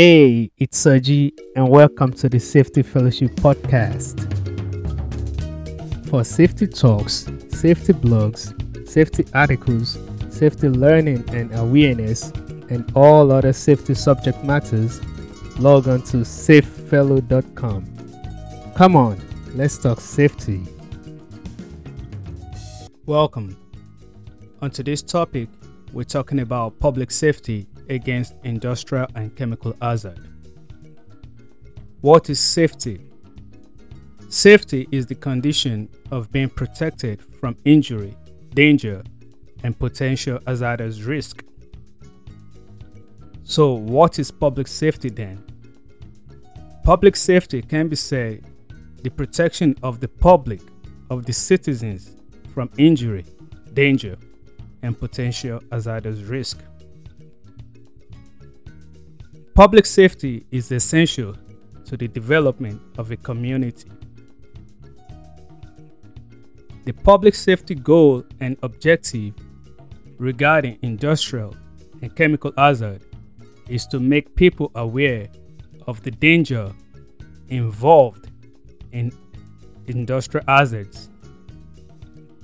Hey, it's Soji, and welcome to the Safety Fellowship Podcast. For safety talks, safety blogs, safety articles, safety learning and awareness, and all other safety subject matters, log on to safefellow.com. Come on, let's talk safety. Welcome. On today's topic, we're talking about public safety against industrial and chemical hazard. What is safety? Safety is the condition of being protected from injury, danger, and potential hazardous risk. So, what is public safety then? Public safety can be said the protection of the public, of the citizens from injury, danger, and potential hazardous risk. Public safety is essential to the development of a community. The public safety goal and objective regarding industrial and chemical hazard is to make people aware of the danger involved in industrial hazards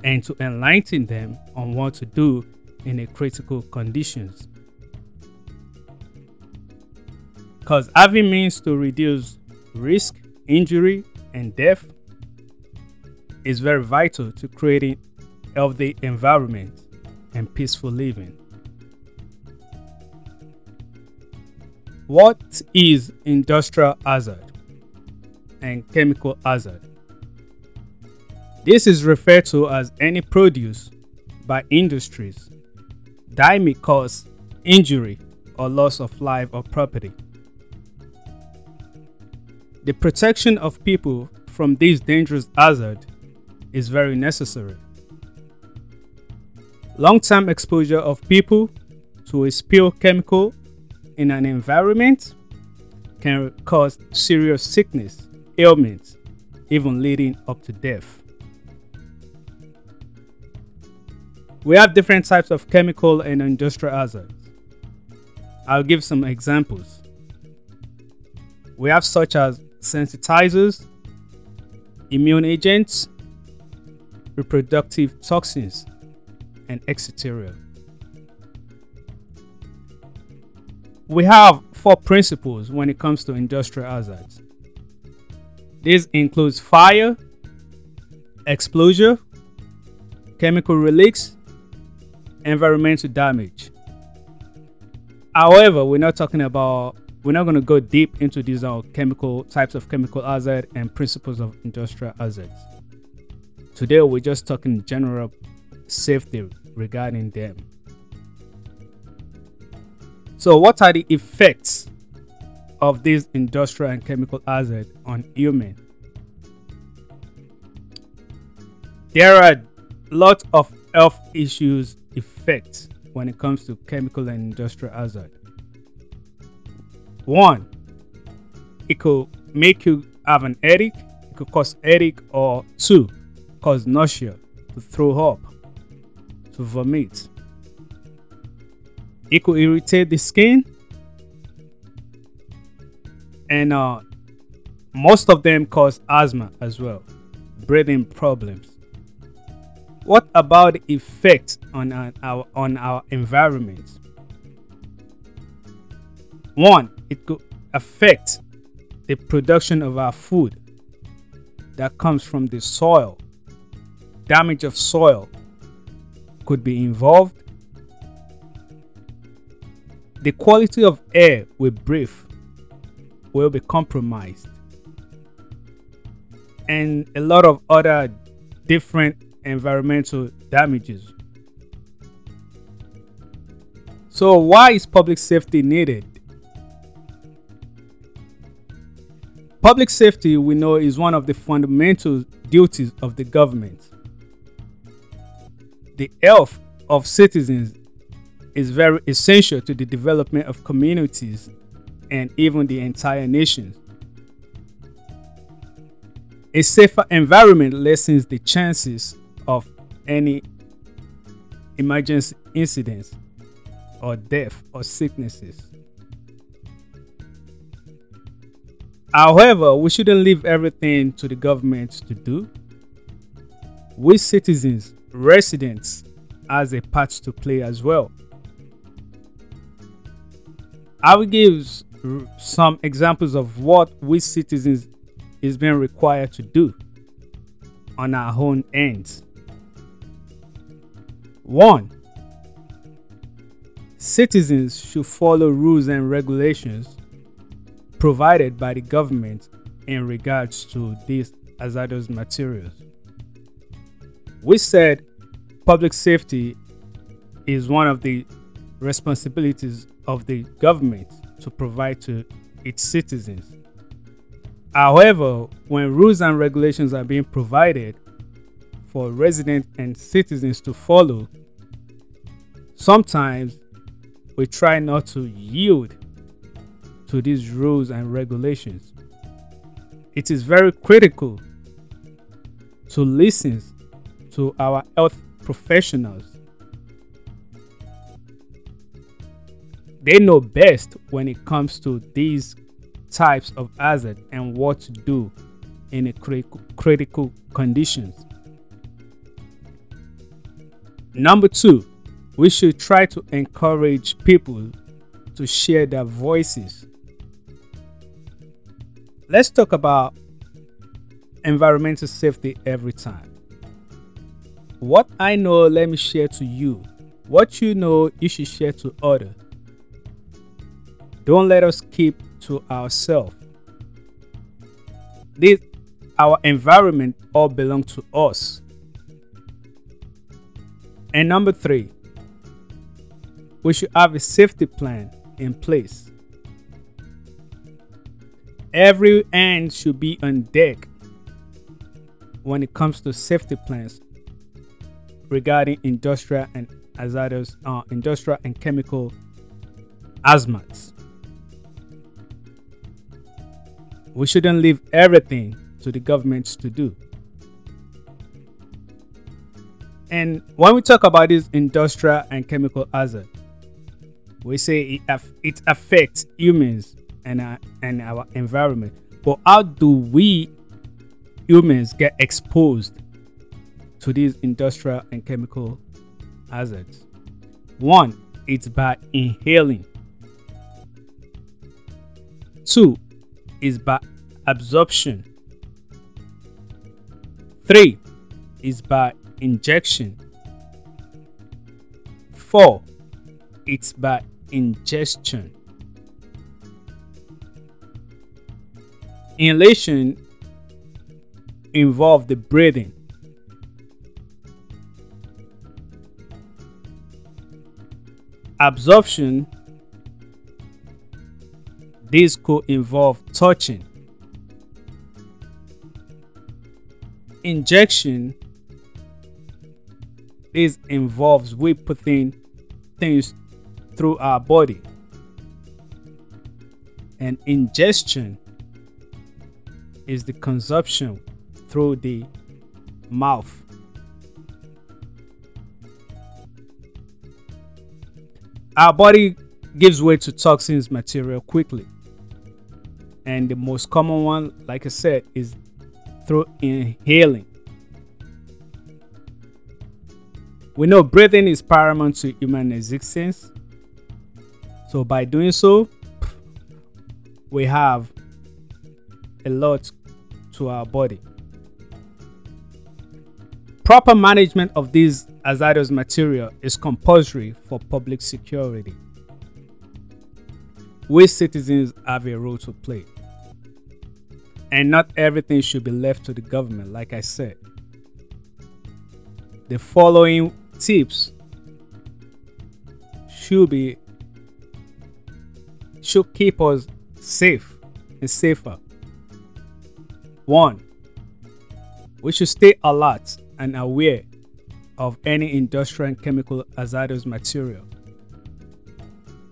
and to enlighten them on what to do in a critical conditions. Because having means to reduce risk, injury, and death is very vital to creating healthy environment and peaceful living. What is industrial hazard and chemical hazard? This is referred to as any produce by industries that may cause injury or loss of life or property. The protection of people from these dangerous hazard is very necessary. Long term exposure of people to a spill chemical in an environment can cause serious sickness, ailments, even leading up to death. We have different types of chemical and industrial hazards. I'll give some examples. We have such as sensitizers, immune agents, reproductive toxins, and etc. We have four principles when it comes to industrial hazards. This includes fire, explosion, chemical release, environmental damage. However, we're not talking about we're not going to go deep into these uh, chemical types of chemical hazard and principles of industrial hazards. Today, we're just talking general safety regarding them. So, what are the effects of these industrial and chemical hazard on human? There are lots of health issues effects when it comes to chemical and industrial hazard. One, it could make you have an headache, it could cause headache, or two, cause nausea, to throw up, to vomit. It could irritate the skin, and uh, most of them cause asthma as well, breathing problems. What about the effect on our on our environment? One, it could affect the production of our food that comes from the soil. Damage of soil could be involved. The quality of air we breathe will be compromised. And a lot of other different environmental damages. So, why is public safety needed? Public safety, we know, is one of the fundamental duties of the government. The health of citizens is very essential to the development of communities and even the entire nation. A safer environment lessens the chances of any emergency incidents or death or sicknesses. However, we shouldn't leave everything to the government to do. We citizens, residents, has a part to play as well. I will give some examples of what we citizens is being required to do on our own ends. One, citizens should follow rules and regulations provided by the government in regards to these hazardous materials. We said public safety is one of the responsibilities of the government to provide to its citizens. However, when rules and regulations are being provided for residents and citizens to follow, sometimes we try not to yield to these rules and regulations. It is very critical to listen to our health professionals. They know best when it comes to these types of hazard and what to do in a critical, critical conditions. Number two, we should try to encourage people to share their voices. Let's talk about environmental safety every time. What I know, let me share to you. What you know, you should share to others. Don't let us keep to ourselves. This our environment all belong to us. And number three, we should have a safety plan in place. Every end should be on deck when it comes to safety plans regarding industrial and hazardous, uh, industrial and chemical hazmats. We shouldn't leave everything to the governments to do. And when we talk about this industrial and chemical hazard, we say it, it affects humans and, uh, and our environment. But how do we humans get exposed to these industrial and chemical hazards? One, it's by inhaling. Two, is by absorption. Three is by injection. Four, it's by ingestion. Inhalation involves the breathing. Absorption this could involve touching, injection. This involves we putting things through our body, and ingestion is the consumption through the mouth. Our body gives way to toxins material quickly. And the most common one, like I said, is through inhaling. We know breathing is paramount to human existence. So, by doing so, we have a lot to our body. Proper management of these hazardous material is compulsory for public security. We citizens have a role to play. And not everything should be left to the government, like I said. The following tips should be should keep us safe and safer. One, we should stay alert and aware of any industrial and chemical hazardous material.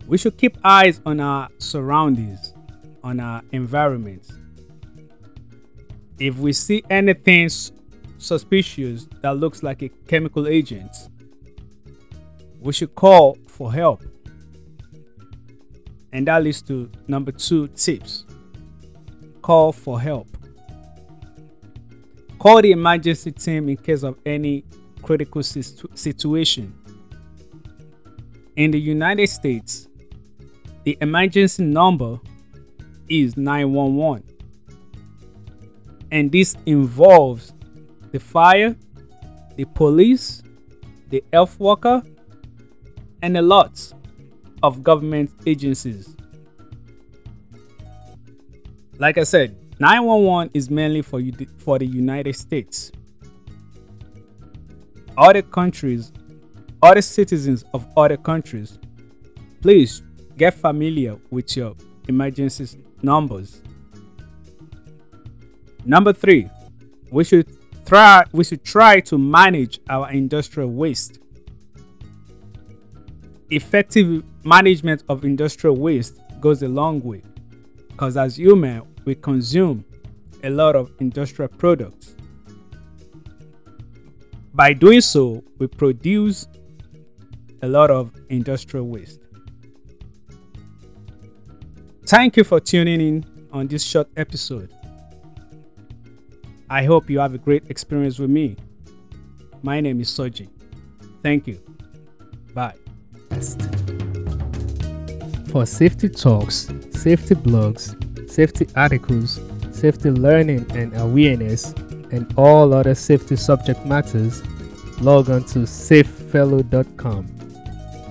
We should keep eyes on our surroundings, on our environment, if we see anything suspicious that looks like a chemical agent, we should call for help. And that leads to number two tips. call for help. Call the emergency team in case of any critical situation. In the United States, the emergency number is 911, and this involves the fire, the police, the health worker, and a lot of government agencies. Like I said, 911 is mainly for you for the United States. Other countries, other citizens of other countries, please get familiar with your emergency numbers. Number 3, we should try we should try to manage our industrial waste. Effective management of industrial waste goes a long way because as human we consume a lot of industrial products. By doing so, we produce a lot of industrial waste. Thank you for tuning in on this short episode. I hope you have a great experience with me. My name is Soji. Thank you. Bye. For safety talks, safety blogs, safety articles, safety learning and awareness, and all other safety subject matters, log on to safefellow.com.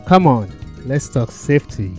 Come on, let's talk safety.